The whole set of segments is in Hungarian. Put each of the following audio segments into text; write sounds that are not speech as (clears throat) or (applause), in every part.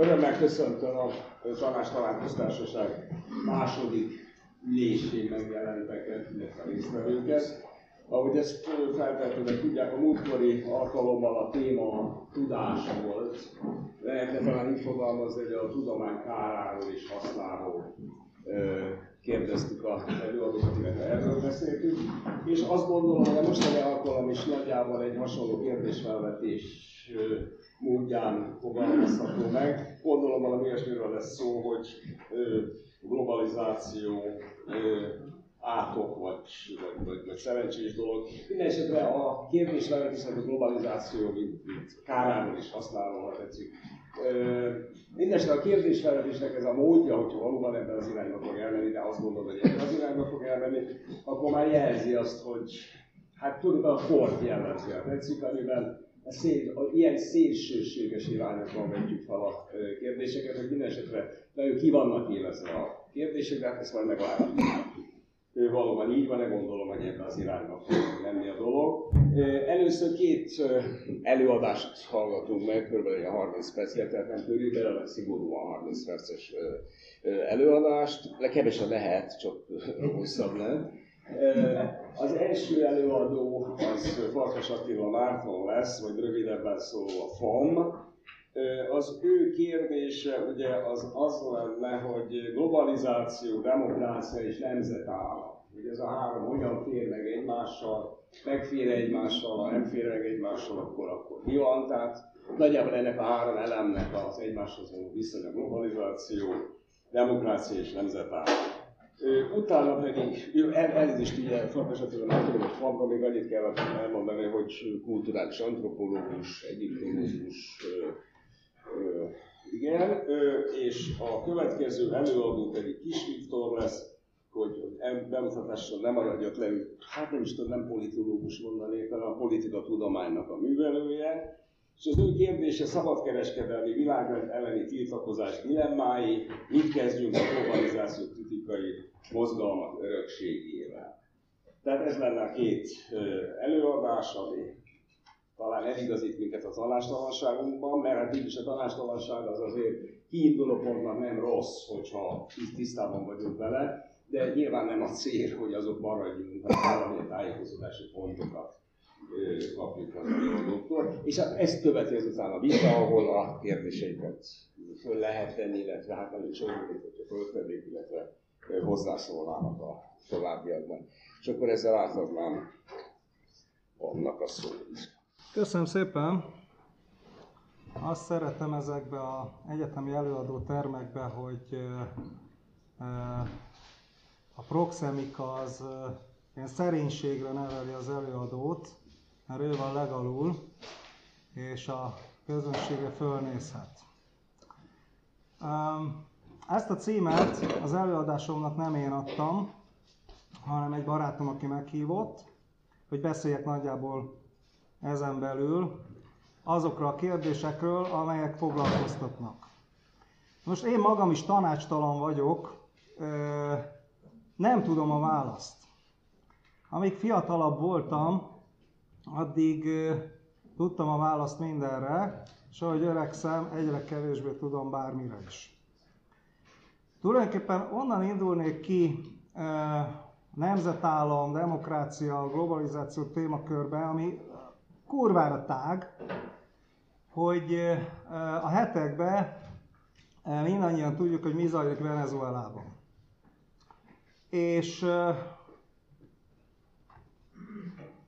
Örömmel köszöntöm a Tanástalan Köztársaság második ülésén megjelenteket, illetve résztvevőket. Ahogy ezt feltehetőleg tudják, a múltkori alkalommal a téma a tudás volt. Lehetne talán így fogalmazni, hogy a tudomány káráról és hasznáról kérdeztük a előadókat, illetve erről beszéltünk. És azt gondolom, hogy a mostani alkalom is nagyjából egy hasonló kérdésfelvetés módján fogalmazható meg. Gondolom valami olyasmiről lesz szó, hogy globalizáció, átok, vagy, vagy, vagy, vagy szerencsés dolog. Mindenesetre a kérdés a globalizáció, mint, mint káráról is használom, ha tetszik. Mindenesetre a kérdésfelvetésnek ez a módja, hogyha valóban ebben az irányba fog elmenni, de azt gondolom, hogy ebben az irányba fog elmenni, akkor már jelzi azt, hogy hát tulajdonképpen a kort jellemzi, ha tetszik, amiben a szél, a ilyen szélsőséges irányokban vetjük fel a kérdéseket, hogy minden esetre nagyon ki vannak élezve a kérdések, de hát ezt majd meglátjuk. Valóban így van, ne gondolom, hogy ebben az irányba fog menni a dolog. Először két előadást hallgatunk meg, kb. 30 percet, tehát nem körülbelül, hanem szigorúan 30 perces előadást. Legkevesen lehet, csak hosszabb lehet. Az első előadó az Farkas Attila Márton lesz, vagy rövidebben szóló a FOM. Az ő kérdése ugye az az lenne, hogy globalizáció, demokrácia és nemzetállam. Ugye ez a három hogyan fér meg egymással, megfér egymással, ha nem fér meg egymással, akkor, akkor mi van? Tehát nagyjából ennek a három elemnek az egymáshoz való viszony a globalizáció, demokrácia és nemzetállam. Utána pedig, el, elnézést ugye Farkas Attila nem tudom, hogy Fabra még annyit kell elmondani, hogy kulturális antropológus, egyiptológus, igen, és a következő előadó pedig Kis Viktor lesz, hogy bemutatással nem maradjak le, hát nem is tudom, nem politológus mondanék, hanem a politika tudománynak a művelője, és az ő kérdése szabadkereskedelmi világrend elleni tiltakozás dilemmái, mit kezdjünk a globalizáció kritikai mozgalmak örökségével. Tehát ez lenne a két előadás, ami talán eligazít minket a tanástalanságunkban, mert hát is a tanástalanság az azért kiinduló pontnak nem rossz, hogyha tisztában vagyunk vele, de nyilván nem a cél, hogy azok maradjunk, hanem valamilyen tájékozódási pontokat kapjuk az előadóktól. És hát ezt követi ezután a vita, ahol a kérdéseiket föl lehet tenni, illetve hát nagyon sok hogyha föltennék, illetve hozzászólnának a továbbiakban. És akkor ezzel átadnám annak a szót. Köszönöm szépen! Azt szeretem ezekbe az egyetemi előadó termekbe, hogy a proxemika az ilyen szerénységre neveli az előadót, mert ő van legalul, és a közönsége fölnézhet. Ezt a címet az előadásomnak nem én adtam, hanem egy barátom, aki meghívott, hogy beszéljek nagyjából ezen belül azokra a kérdésekről, amelyek foglalkoztatnak. Most én magam is tanácstalan vagyok, nem tudom a választ. Amíg fiatalabb voltam, addig tudtam a választ mindenre, és ahogy öregszem, egyre kevésbé tudom bármire is. Tulajdonképpen onnan indulnék ki nemzetállam, demokrácia, globalizáció témakörbe, ami kurvára tág, hogy a hetekben mindannyian tudjuk, hogy mi zajlik Venezuelában. És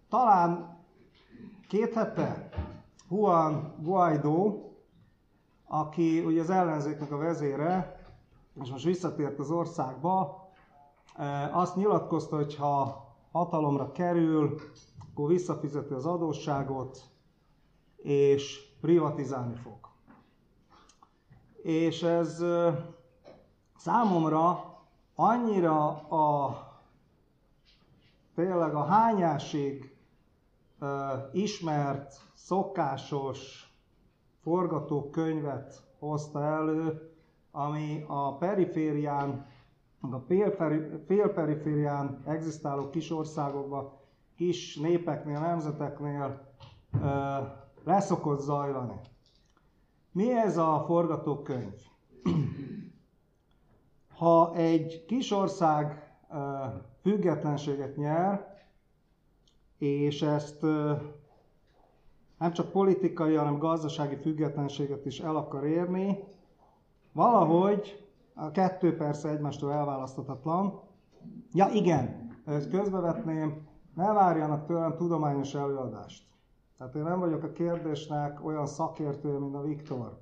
talán két hete Juan Guaidó, aki ugye az ellenzéknek a vezére, és most visszatért az országba, azt nyilatkozta, hogy ha hatalomra kerül, akkor visszafizeti az adósságot, és privatizálni fog. És ez számomra annyira a tényleg a hányásig ismert, szokásos forgatókönyvet hozta elő, ami a periférián, a félperiférián egzisztáló kis országokban, kis népeknél, nemzeteknél leszokott zajlani. Mi ez a forgatókönyv? (clears throat) Ha egy kis ország függetlenséget nyer, és ezt nem csak politikai, hanem gazdasági függetlenséget is el akar érni, valahogy a kettő persze egymástól elválaszthatatlan. Ja igen, közbevetném, ne várjanak tőlem tudományos előadást. Tehát én nem vagyok a kérdésnek olyan szakértő, mint a Viktor.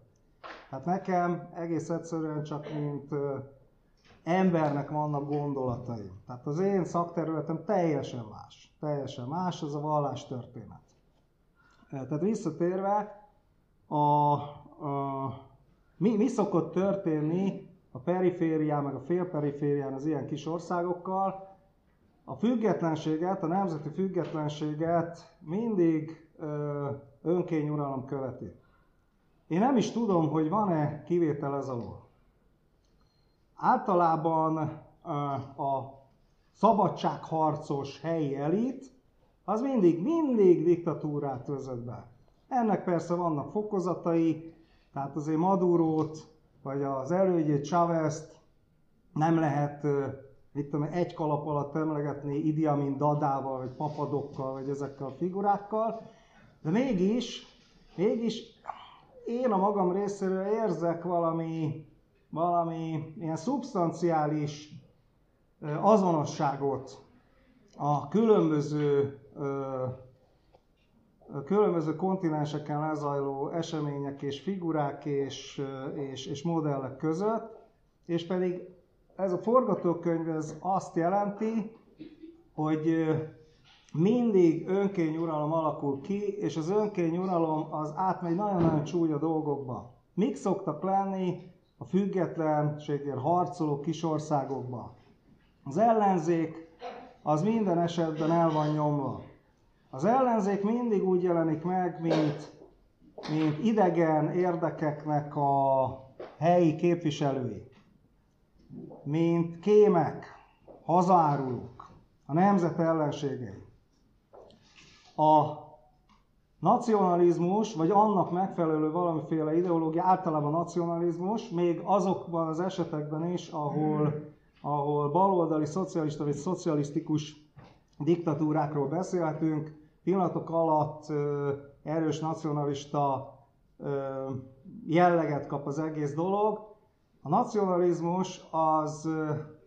Hát nekem egész egyszerűen csak mint embernek vannak gondolatai. Tehát az én szakterületem teljesen más. Teljesen más, az a vallás történet. Tehát visszatérve, a, a, mi, mi szokott történni a periférián, meg a félperiférián az ilyen kis országokkal, a függetlenséget, a nemzeti függetlenséget mindig ö, önkényuralom követi. Én nem is tudom, hogy van-e kivétel ez alól. Általában a szabadságharcos helyi elit, az mindig, mindig diktatúrát vezet be. Ennek persze vannak fokozatai, tehát azért Madurót, vagy az elődjét Chávez nem lehet mit tudom, egy kalap alatt emlegetni Idi Amin Dadával, vagy Papadokkal, vagy ezekkel a figurákkal, de mégis, mégis én a magam részéről érzek valami, valami ilyen szubstanciális azonosságot a különböző a különböző kontinenseken lezajló események és figurák és, és, és modellek között, és pedig ez a forgatókönyv ez azt jelenti, hogy mindig önkényuralom alakul ki, és az önkényuralom az átmegy nagyon-nagyon csúnya dolgokba. Mik szoktak lenni a függetlenségért harcoló kisországokban? Az ellenzék az minden esetben el van nyomva. Az ellenzék mindig úgy jelenik meg, mint, mint idegen érdekeknek a helyi képviselői, mint kémek, hazárulók, a nemzet ellenségei. A nacionalizmus, vagy annak megfelelő valamiféle ideológia, általában nacionalizmus, még azokban az esetekben is, ahol, ahol baloldali szocialista vagy szocialisztikus diktatúrákról beszélhetünk, pillanatok alatt erős nacionalista jelleget kap az egész dolog. A nacionalizmus az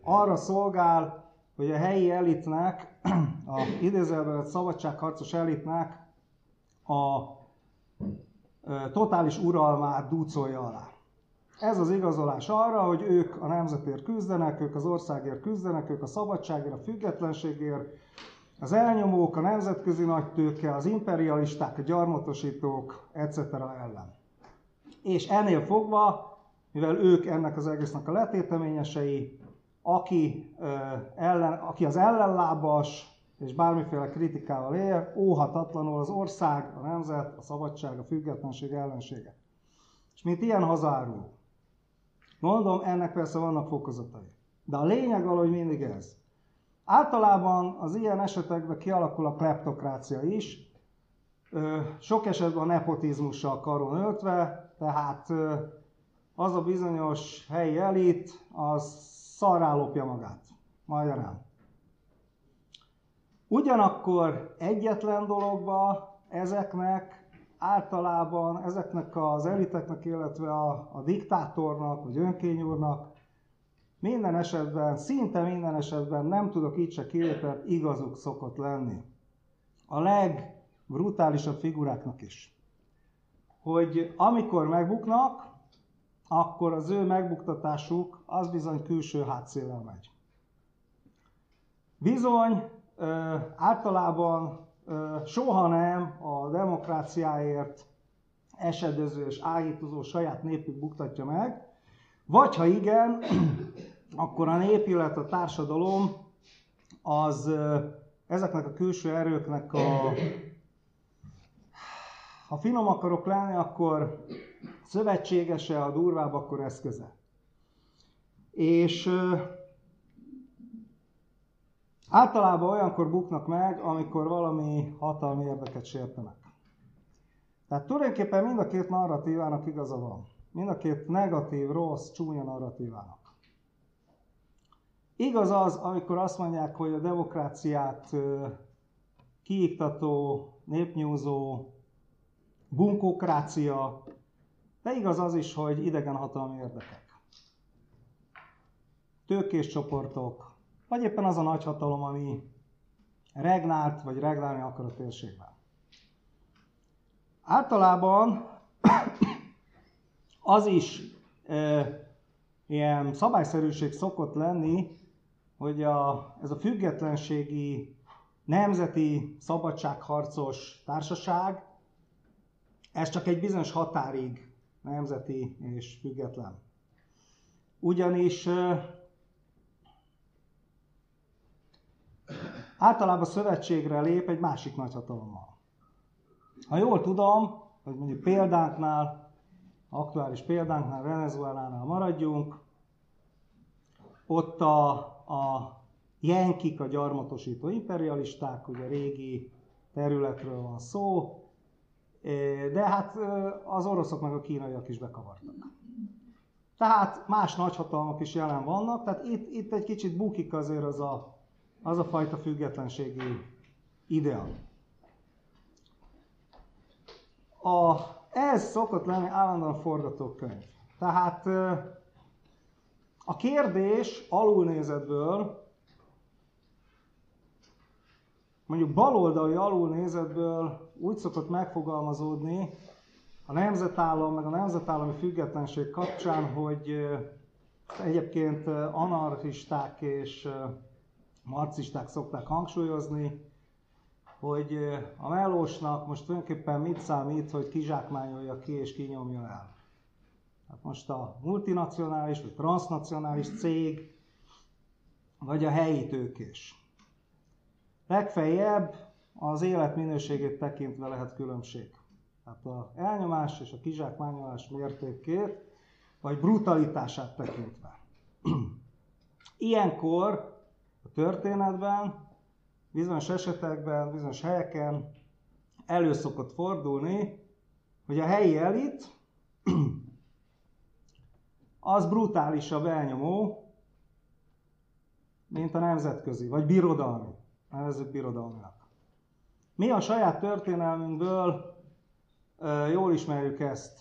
arra szolgál, hogy a helyi elitnek, a idézőjelben szabadságharcos elitnek a totális uralmát dúcolja alá. Ez az igazolás arra, hogy ők a nemzetért küzdenek, ők az országért küzdenek, ők a szabadságért, a függetlenségért, az elnyomók, a nemzetközi nagytőke, az imperialisták, a gyarmatosítók, etc. ellen. És ennél fogva, mivel ők ennek az egésznek a letéteményesei, aki, ellen, aki az ellenlábas, és bármiféle kritikával él, óhatatlanul az ország, a nemzet, a szabadság, a függetlenség ellensége. És mint ilyen hazárul. Mondom, ennek persze vannak fokozatai. De a lényeg valahogy mindig ez. Általában az ilyen esetekben kialakul a kleptokrácia is, sok esetben a nepotizmussal karon öltve, tehát az a bizonyos helyi elit, az szarrá lopja magát. Magyarán. Ugyanakkor egyetlen dologba ezeknek általában, ezeknek az eliteknek, illetve a, a diktátornak, vagy önkényúrnak minden esetben, szinte minden esetben nem tudok itt se kivételt, igazuk szokott lenni. A legbrutálisabb figuráknak is. Hogy amikor megbuknak, akkor az ő megbuktatásuk az bizony külső hátszéllel megy. Bizony, általában soha nem a demokráciáért esedező és áhítozó saját népük buktatja meg, vagy ha igen, (clears throat) akkor a nép, illetve a társadalom az ezeknek a külső erőknek a ha finom akarok lenni, akkor szövetségese, a durvább, akkor eszköze. És általában olyankor buknak meg, amikor valami hatalmi érdeket sértenek. Tehát tulajdonképpen mind a két narratívának igaza van. Mind a két negatív, rossz, csúnya narratívának. Igaz az, amikor azt mondják, hogy a demokráciát kiiktató, népnyúzó, bunkokrácia, de igaz az is, hogy idegen hatalmi érdekek. Tőkés csoportok, vagy éppen az a nagyhatalom, ami regnált, vagy regnálni akar a térségben. Általában (coughs) az is e, ilyen szabályszerűség szokott lenni, hogy a, ez a függetlenségi nemzeti szabadságharcos társaság, ez csak egy bizonyos határig nemzeti és független. Ugyanis általában szövetségre lép egy másik nagyhatalommal. Ha jól tudom, hogy mondjuk példánknál, aktuális példánknál, Venezuelánál maradjunk, ott a, a jenkik, a gyarmatosító imperialisták, ugye régi területről van szó, de hát az oroszok meg a kínaiak is bekavartak. Tehát más nagyhatalmak is jelen vannak, tehát itt, itt egy kicsit bukik azért az a, az a fajta függetlenségi idea. A, ez szokott lenni állandóan forgatókönyv. Tehát a kérdés alulnézetből, mondjuk baloldali alulnézetből úgy szokott megfogalmazódni a nemzetállam, meg a nemzetállami függetlenség kapcsán, hogy egyébként anarchisták és marxisták szokták hangsúlyozni, hogy a melósnak most tulajdonképpen mit számít, hogy kizsákmányolja ki és kinyomja el. Hát most a multinacionális vagy transnacionális cég, vagy a helyi tőkés. Legfeljebb az életminőségét tekintve lehet különbség. Tehát a elnyomás és a kizsákmányolás mértékét, vagy brutalitását tekintve. (clears throat) Ilyenkor a történetben, bizonyos esetekben, bizonyos helyeken elő szokott fordulni, hogy a helyi elit (clears throat) az brutálisabb elnyomó, mint a nemzetközi, vagy birodalmi. Nevezzük birodalminak. Mi a saját történelmünkből jól ismerjük ezt.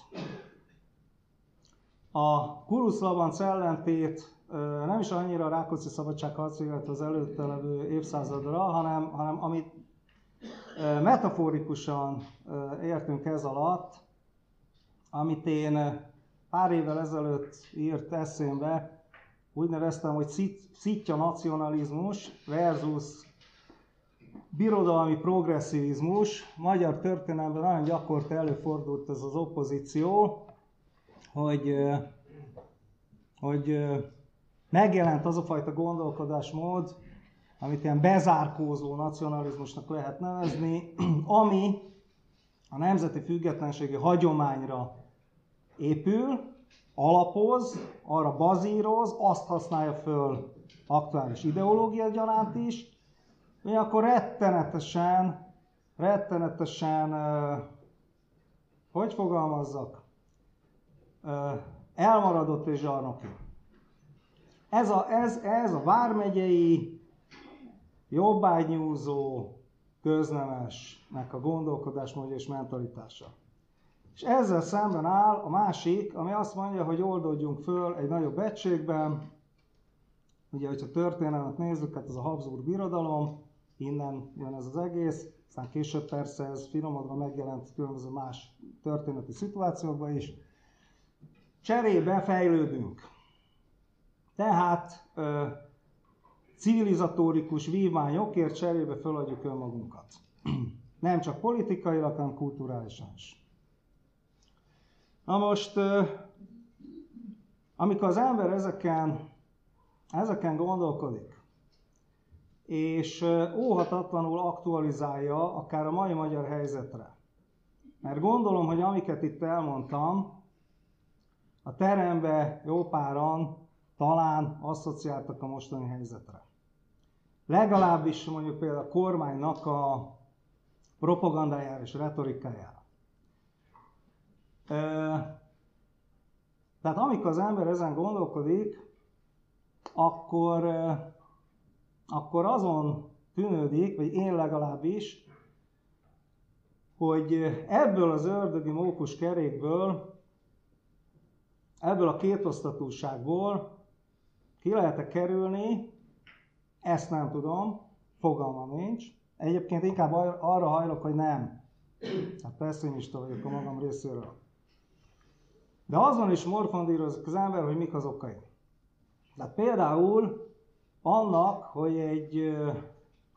A Kurusz ellentét nem is annyira a Rákóczi szabadságharc, illetve az előtte levő évszázadra, hanem, hanem amit metaforikusan értünk ez alatt, amit én pár évvel ezelőtt írt eszémbe, úgy neveztem, hogy szitja nacionalizmus versus birodalmi progresszivizmus. Magyar történelemben nagyon gyakorta előfordult ez az opozíció, hogy, hogy megjelent az a fajta gondolkodásmód, amit ilyen bezárkózó nacionalizmusnak lehet nevezni, (clears throat) ami a nemzeti függetlenségi hagyományra épül, alapoz, arra bazíroz, azt használja föl aktuális ideológia gyanánt is, mi akkor rettenetesen, rettenetesen, hogy fogalmazzak, elmaradott és zsarnoki. Ez a, ez, ez a vármegyei, jobbágynyúzó, köznemesnek a gondolkodásmódja és mentalitása. És ezzel szemben áll a másik, ami azt mondja, hogy oldódjunk föl egy nagyobb egységben, ugye, hogyha történelmet nézzük, hát ez a Habsburg birodalom, innen jön ez az egész, aztán később persze ez finomodva megjelent különböző más történeti szituációkban is. Cserébe fejlődünk. Tehát ö, civilizatórikus vívmányokért cserébe feladjuk önmagunkat. (clears throat) Nem csak politikailag, hanem kulturálisan is. Na most, ö, amikor az ember ezeken, ezeken gondolkodik, és óhatatlanul aktualizálja akár a mai magyar helyzetre. Mert gondolom, hogy amiket itt elmondtam, a terembe jó páran talán asszociáltak a mostani helyzetre. Legalábbis mondjuk például a kormánynak a propagandájára és retorikájára. Tehát amikor az ember ezen gondolkodik, akkor, akkor azon tűnődik, vagy én legalábbis, hogy ebből az ördögi mókus kerékből, ebből a kétosztatúságból ki lehet-e kerülni, ezt nem tudom, fogalmam nincs. Egyébként inkább arra hajlok, hogy nem. Hát pessimista vagyok a magam részéről. De azon is morfondírozik az ember, hogy mik az okai. Tehát például annak, hogy egy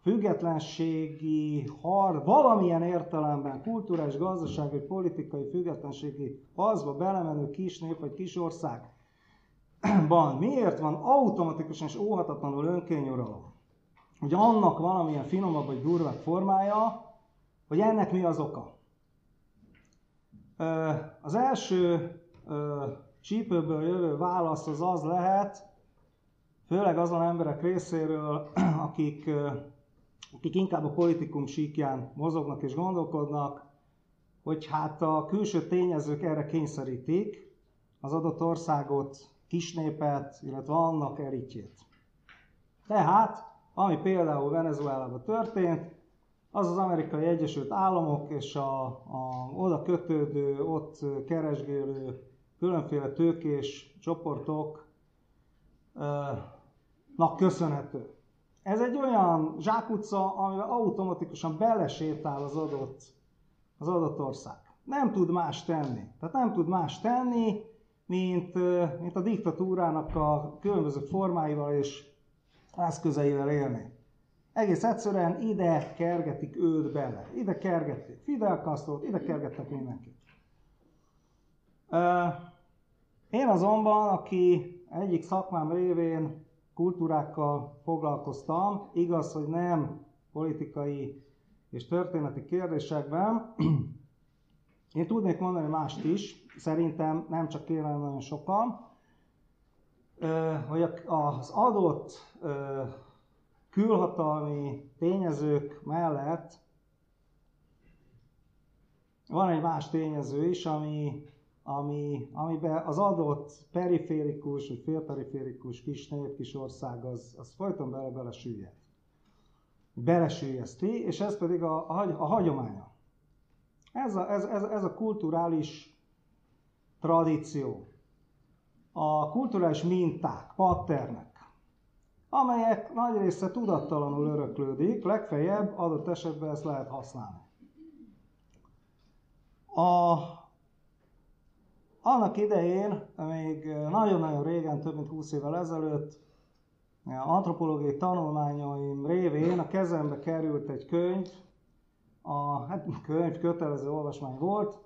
függetlenségi har, valamilyen értelemben kulturális, gazdasági, politikai függetlenségi harcba belemenő kis nép vagy kis országban miért van automatikusan és óhatatlanul önkényuralom? Hogy annak valamilyen finomabb vagy durvább formája, hogy ennek mi az oka. Az első csípőből jövő válasz az az lehet, főleg azon emberek részéről, (clears throat) akik, akik inkább a politikum síkján mozognak és gondolkodnak, hogy hát a külső tényezők erre kényszerítik az adott országot, kisnépet, illetve annak elitjét. Tehát, ami például Venezuelában történt, az az amerikai Egyesült Államok és a, a oda kötődő, ott keresgélő különféle tőkés csoportoknak köszönhető. Ez egy olyan zsákutca, amivel automatikusan belesétál az adott, az adott ország. Nem tud más tenni. Tehát nem tud más tenni, mint, mint a diktatúrának a különböző formáival és eszközeivel élni. Egész egyszerűen ide kergetik őt bele. Ide kergetik Fidel castro ide kergettek mindenkit. Én azonban, aki egyik szakmám révén kultúrákkal foglalkoztam, igaz, hogy nem politikai és történeti kérdésekben, (clears throat) én tudnék mondani mást is, szerintem nem csak én, nagyon sokan, hogy az adott külhatalmi tényezők mellett van egy más tényező is, ami, ami, amiben az adott periférikus vagy félperiférikus kis nép, kis ország az, az folyton bele-bele süllyed. Belesüllyeszti, és ez pedig a, a, a hagyománya. Ez a, ez, ez, ez a kulturális tradíció. A kulturális minták, patternek, amelyek nagy része tudattalanul öröklődik, legfeljebb adott esetben ezt lehet használni. A, annak idején, még nagyon-nagyon régen, több mint 20 évvel ezelőtt, antropológiai tanulmányaim révén a kezembe került egy könyv, a hát, könyv kötelező olvasmány volt,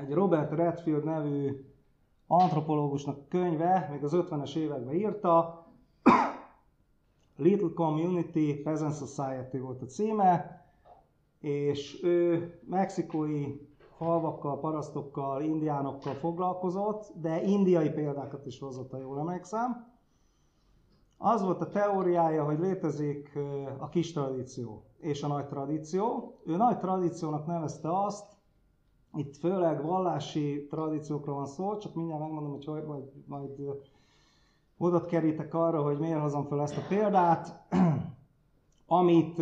egy Robert Redfield nevű antropológusnak könyve, még az 50-es években írta, Little Community Peasant Society volt a címe, és ő mexikói falvakkal, parasztokkal, indiánokkal foglalkozott, de indiai példákat is hozott, ha jól emlékszem. Az volt a teóriája, hogy létezik a kis tradíció és a nagy tradíció. Ő nagy tradíciónak nevezte azt, itt főleg vallási tradíciókra van szó, csak mindjárt megmondom, hogy majd, majd, majd oda kerítek arra, hogy miért hozom fel ezt a példát, (clears throat) amit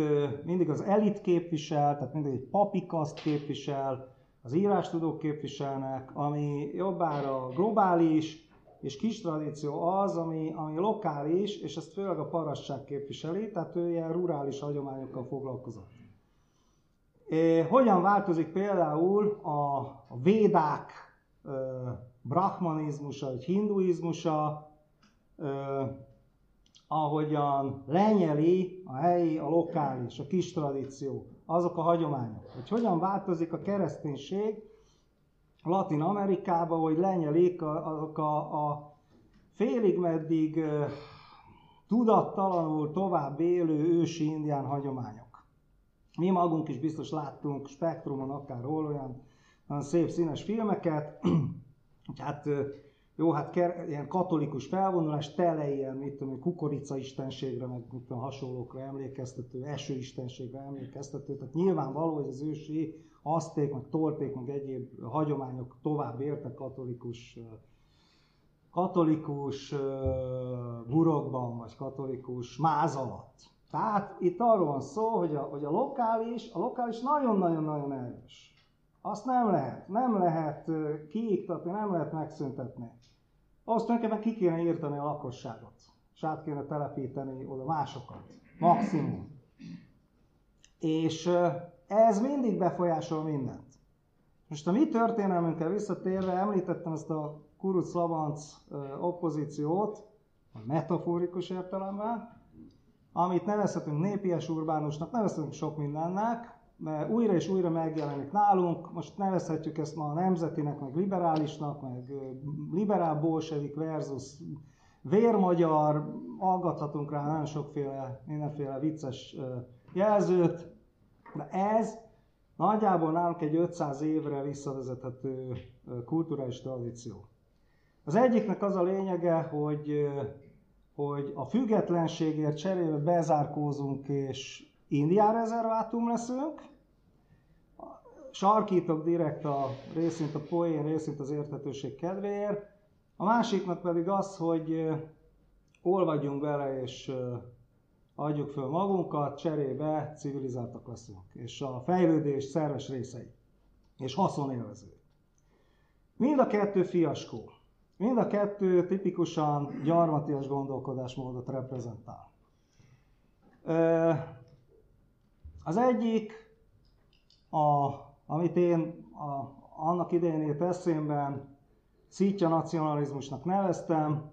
mindig az elit képvisel, tehát mindig egy papikaszt képvisel, az írástudók képviselnek, ami jobbára globális, és kis tradíció az, ami, ami lokális, és ezt főleg a parasság képviseli, tehát ő ilyen rurális hagyományokkal foglalkozott. É, hogyan változik például a, a védák brahmanizmusa, vagy hinduizmusa, ahogyan lenyeli a helyi, a lokális, a kis tradíció, azok a hagyományok. Hogy hogyan változik a kereszténység Latin Amerikába, hogy lenyelik azok a, a félig meddig tudattalanul tovább élő ősi indián hagyományok. Mi magunk is biztos láttunk spektrumon akárhol olyan, olyan szép színes filmeket, (clears throat) hát jó, hát ker, ilyen katolikus felvonulás, tele ilyen, mit tudom, kukorica istenségre, meg mit tudom, hasonlókra emlékeztető, eső istenségre emlékeztető, tehát nyilvánvaló, hogy az ősi aszték, meg torték, meg egyéb hagyományok tovább értek katolikus katolikus burokban, vagy katolikus máz alatt. Tehát itt arról van szó, hogy a, hogy a lokális, a lokális nagyon-nagyon-nagyon erős. Azt nem lehet, nem lehet kiiktatni, nem lehet megszüntetni. Azt tulajdonképpen ki kéne írtani a lakosságot, és át kéne telepíteni oda másokat. Maximum. És ez mindig befolyásol mindent. Most a mi történelmünkkel visszatérve említettem ezt a kuruc labanc oppozíciót, a metaforikus értelemben, amit nevezhetünk népies urbánusnak, nevezhetünk sok mindennek, mert újra és újra megjelenik nálunk, most nevezhetjük ezt ma a nemzetinek, meg liberálisnak, meg liberál bolsevik versus vérmagyar, aggathatunk rá nagyon sokféle, mindenféle vicces jelzőt, de ez nagyjából nálunk egy 500 évre visszavezethető kulturális tradíció. Az egyiknek az a lényege, hogy, hogy a függetlenségért cserébe bezárkózunk és Indián rezervátum leszünk, sarkítok direkt a részint a poén, részint az érthetőség kedvéért. A másiknak pedig az, hogy olvadjunk bele és adjuk föl magunkat, cserébe civilizáltak leszünk, és a fejlődés szerves részei, és haszonélvező. Mind a kettő fiaskó. Mind a kettő tipikusan gyarmatias gondolkodásmódot reprezentál. Az egyik, a, amit én a, annak idején ért eszémben szítja nacionalizmusnak neveztem,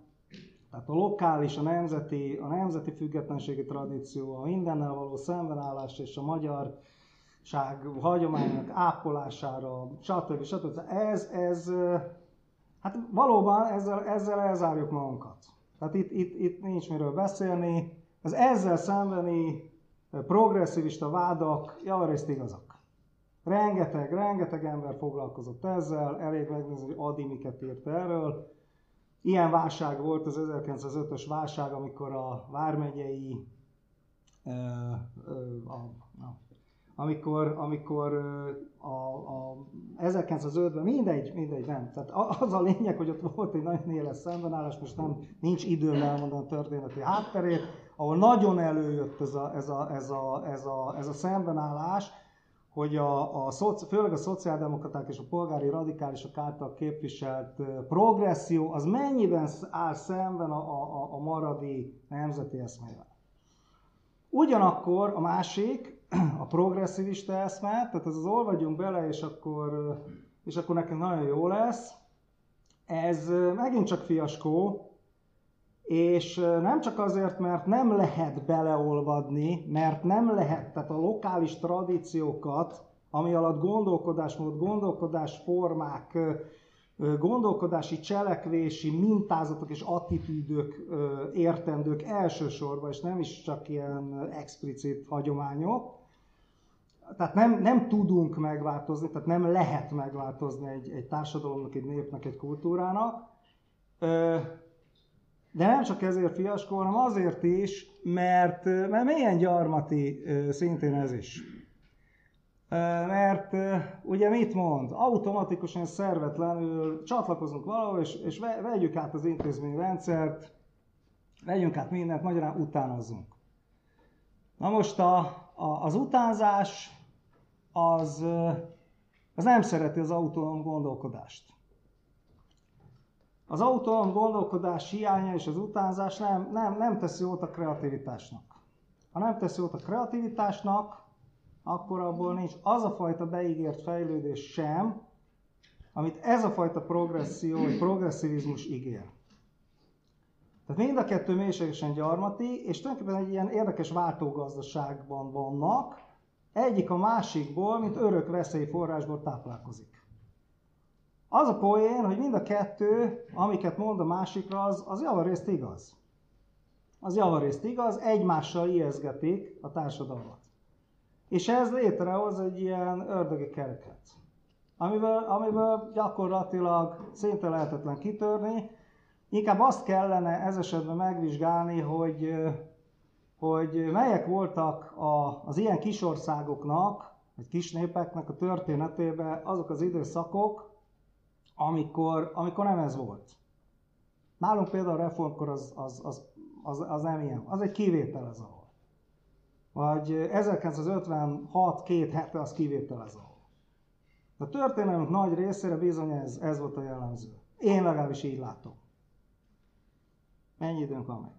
tehát a lokális, a nemzeti, a nemzeti függetlenségi tradíció, a mindennel való szembenállás és a magyarság hagyományok ápolására, stb. stb. Ez, ez, hát valóban ezzel, ezzel elzárjuk magunkat. Tehát itt, itt, itt nincs miről beszélni. Az ezzel szembeni progresszivista vádak javarészt igazak. Rengeteg, rengeteg ember foglalkozott ezzel, elég megnézni, hogy Adi miket írt erről. Ilyen válság volt az 1905-ös válság, amikor a vármegyei, a, a, amikor, amikor a, a 1905-ben, mindegy, mindegy, nem. Tehát az a lényeg, hogy ott volt egy nagyon éles szembenállás, most nem, nincs időm elmondani a történeti hátterét, ahol nagyon előjött ez a, ez a, ez a, ez a, ez a szembenállás, hogy a, a főleg a szociáldemokraták és a polgári radikálisok által képviselt progresszió az mennyiben áll szemben a, a, a maradi nemzeti eszmével. Ugyanakkor a másik, a progresszivista eszme, tehát ez az olvadjunk bele, és akkor, és akkor nekünk nagyon jó lesz, ez megint csak fiaskó, és nem csak azért, mert nem lehet beleolvadni, mert nem lehet, tehát a lokális tradíciókat, ami alatt gondolkodásmód, gondolkodásformák, gondolkodási, cselekvési mintázatok és attitűdök értendők elsősorban, és nem is csak ilyen explicit hagyományok. Tehát nem, nem tudunk megváltozni, tehát nem lehet megváltozni egy, egy társadalomnak, egy népnek, egy kultúrának. De nem csak ezért fiaskó, hanem azért is, mert, mert milyen gyarmati szintén ez is. Mert ugye mit mond? Automatikusan, szervetlenül csatlakozunk valahol, és, és vegyük át az intézményrendszert, vegyünk át mindent, magyarán utánozzunk. Na most a, a, az utánzás az, az nem szereti az autonóm gondolkodást. Az autonóm gondolkodás hiánya és az utánzás nem, nem, nem teszi jót a kreativitásnak. Ha nem teszi jót a kreativitásnak, akkor abból nincs az a fajta beígért fejlődés sem, amit ez a fajta progresszió, vagy progresszivizmus ígér. Tehát mind a kettő mélységesen gyarmati, és tulajdonképpen egy ilyen érdekes váltógazdaságban vannak, egyik a másikból, mint örök veszélyforrásból táplálkozik. Az a poén, hogy mind a kettő, amiket mond a másikra, az, az javarészt igaz. Az javarészt igaz, egymással ijeszgetik a társadalmat. És ez létrehoz egy ilyen ördögi kereket, amiből, amiből gyakorlatilag szinte lehetetlen kitörni. Inkább azt kellene ez esetben megvizsgálni, hogy, hogy melyek voltak a, az ilyen kisországoknak vagy kis népeknek a történetében azok az időszakok, amikor, amikor nem ez volt. Nálunk például a reformkor az, az, az, az, az nem ilyen. Az egy kivétel ez ahol. Vagy 1956 két hete az kivétel ez ahol. A történelmünk nagy részére bizony ez, ez volt a jellemző. Én legalábbis így látom. Mennyi időnk van meg?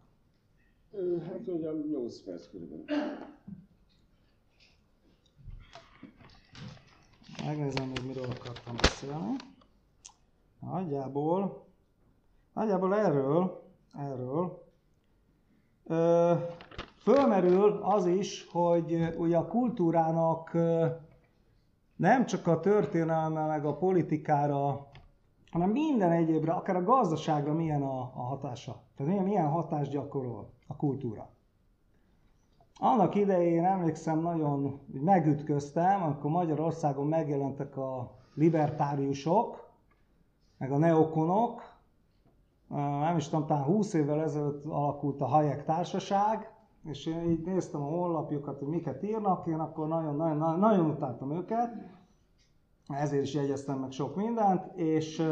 Hát mondjam, 8 perc körülbelül. Megnézem még miről akartam beszélni. Nagyjából, nagyjából erről, erről ö, fölmerül az is, hogy ugye a kultúrának nem csak a történelme, meg a politikára, hanem minden egyébre, akár a gazdaságra milyen a, a hatása. Tehát milyen, milyen hatást gyakorol a kultúra. Annak idején emlékszem, nagyon megütköztem, amikor Magyarországon megjelentek a libertáriusok, meg a neokonok, nem is tudom, talán 20 évvel ezelőtt alakult a Hayek Társaság, és én így néztem a honlapjukat, hogy miket írnak, én akkor nagyon, nagyon, nagyon utáltam őket, ezért is jegyeztem meg sok mindent, és,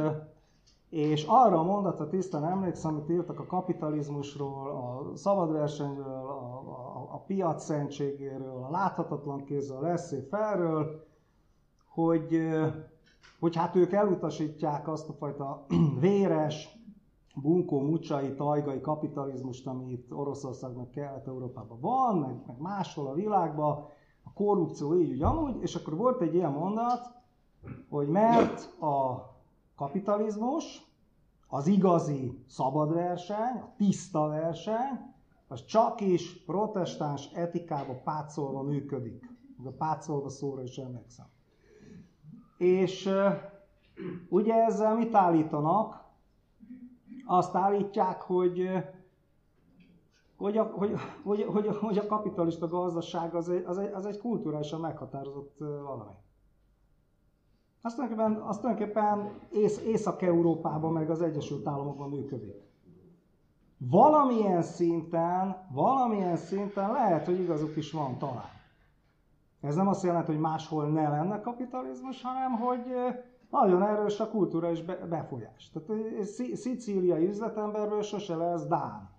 és arra a mondatra tisztán emlékszem, amit írtak a kapitalizmusról, a szabadversenyről, a, a, a piac szentségéről, a láthatatlan kézzel, a leszé felről, hogy, hogy hát ők elutasítják azt a fajta (clears throat) véres, bunkó, mucsai, tajgai kapitalizmust, ami itt Oroszországnak, Kelet-Európában van, meg, meg máshol a világban, a korrupció így, úgy, amúgy, és akkor volt egy ilyen mondat, hogy mert a kapitalizmus, az igazi szabad verseny, a tiszta verseny, az csak is protestáns etikába pátszolva működik. A pátszolva szóra is emlékszem. És ugye ezzel mit állítanak? Azt állítják, hogy hogy a, hogy, hogy, hogy, hogy a kapitalista gazdaság az egy, az egy, az egy kulturálisan meghatározott valami. Azt tulajdonképpen, azt tulajdonképpen Ész, Észak-Európában, meg az Egyesült Államokban működik. Valamilyen szinten, valamilyen szinten lehet, hogy igazuk is van talán. Ez nem azt jelenti, hogy máshol ne lenne kapitalizmus, hanem hogy nagyon erős a kultúra és befolyás. Tehát szicíliai üzletemberből sose lesz Dán.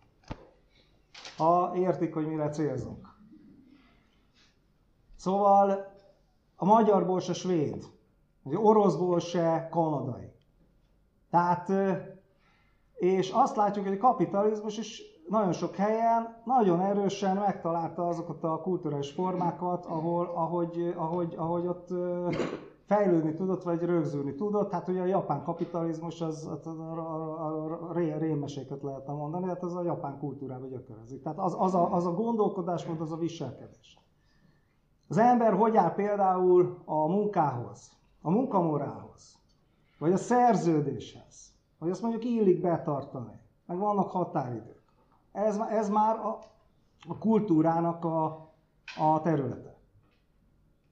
Ha értik, hogy mire célzunk. Szóval a magyarból se svéd, az oroszból se kanadai. Tehát, és azt látjuk, hogy a kapitalizmus is nagyon sok helyen nagyon erősen megtalálta azokat a kulturális formákat, ahol, ahogy, ahogy, ahogy ott fejlődni tudott, vagy rögzülni tudott. Hát ugye a japán kapitalizmus, az, az, az a, a, ré, rémeséket lehetne mondani, hát az a japán kultúrába gyökerezik. Tehát az, az, a, az a gondolkodásmód, az a viselkedés. Az ember hogy áll például a munkához, a munkamorálhoz, vagy a szerződéshez, vagy azt mondjuk illik betartani, meg vannak határidők. Ez, ez már a, a kultúrának a, a területe.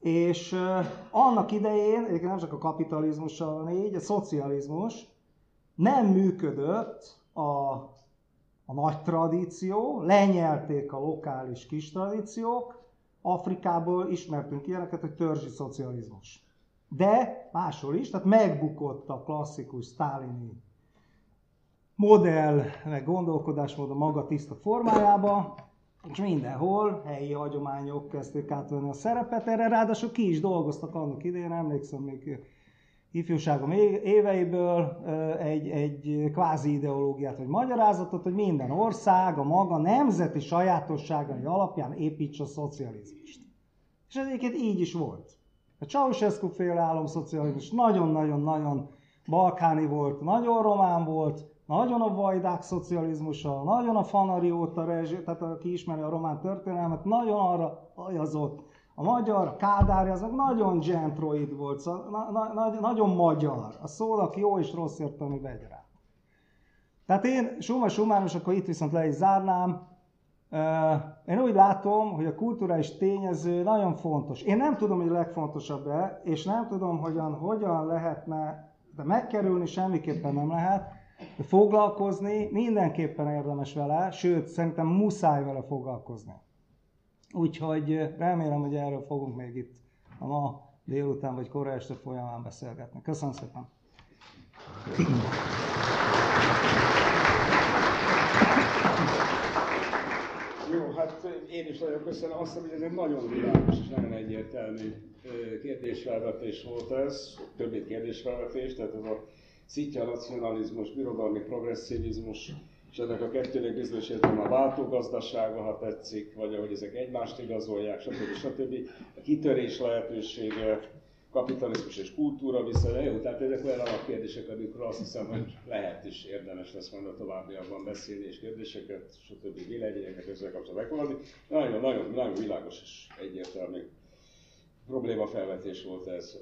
És uh, annak idején, egyébként nem csak a kapitalizmussal van így, a szocializmus nem működött a, a nagy tradíció, lenyelték a lokális kis tradíciók, Afrikából ismertünk ilyeneket, hogy törzsi szocializmus. De máshol is, tehát megbukott a klasszikus sztálini modell, meg gondolkodásmód a maga tiszta formájába, és mindenhol helyi hagyományok kezdték átvenni a szerepet, erre ráadásul ki is dolgoztak annak idején, emlékszem még ifjúságom éveiből egy, egy kvázi ideológiát vagy magyarázatot, hogy minden ország a maga nemzeti sajátosságai alapján építse a szocializmust. És egyébként így is volt. A Ceausescu féle államszocializmus nagyon-nagyon-nagyon balkáni volt, nagyon román volt, nagyon a vajdák szocializmusa, nagyon a fanarióta rezsi, tehát aki ismeri a román történelmet, nagyon arra ajazott. A magyar, a kádári, azok nagyon gentroid volt, szóval na, na, na, nagyon magyar. A szónak jó és rossz értelmű vegy rá. Tehát én, summa summarum, akkor itt viszont le is zárnám, én úgy látom, hogy a kulturális tényező nagyon fontos. Én nem tudom, hogy a legfontosabb-e, és nem tudom, hogyan, hogyan lehetne, de megkerülni semmiképpen nem lehet, de foglalkozni mindenképpen érdemes vele, sőt, szerintem muszáj vele foglalkozni. Úgyhogy remélem, hogy erről fogunk még itt a ma délután vagy kora este folyamán beszélgetni. Köszönöm szépen! Jó, hát én is nagyon köszönöm. Azt hiszem, hogy ez egy nagyon világos és nagyon egyértelmű kérdésfelvetés volt ez, többét kérdésfelvetés, tehát ez a szitja nacionalizmus, birodalmi progresszivizmus, és ennek a kettőnek bizonyos értelemben a váltógazdasága, ha tetszik, vagy ahogy ezek egymást igazolják, stb. stb. A kitörés lehetősége, kapitalizmus és kultúra viszonya, jó, tehát ezek olyan alapkérdések, amikről azt hiszem, hogy lehet is érdemes lesz majd a továbbiakban beszélni, és kérdéseket, stb. véleményeket ezzel kapcsolatban megfogadni. Nagyon, nagyon, nagyon világos és egyértelmű problémafelvetés volt ez.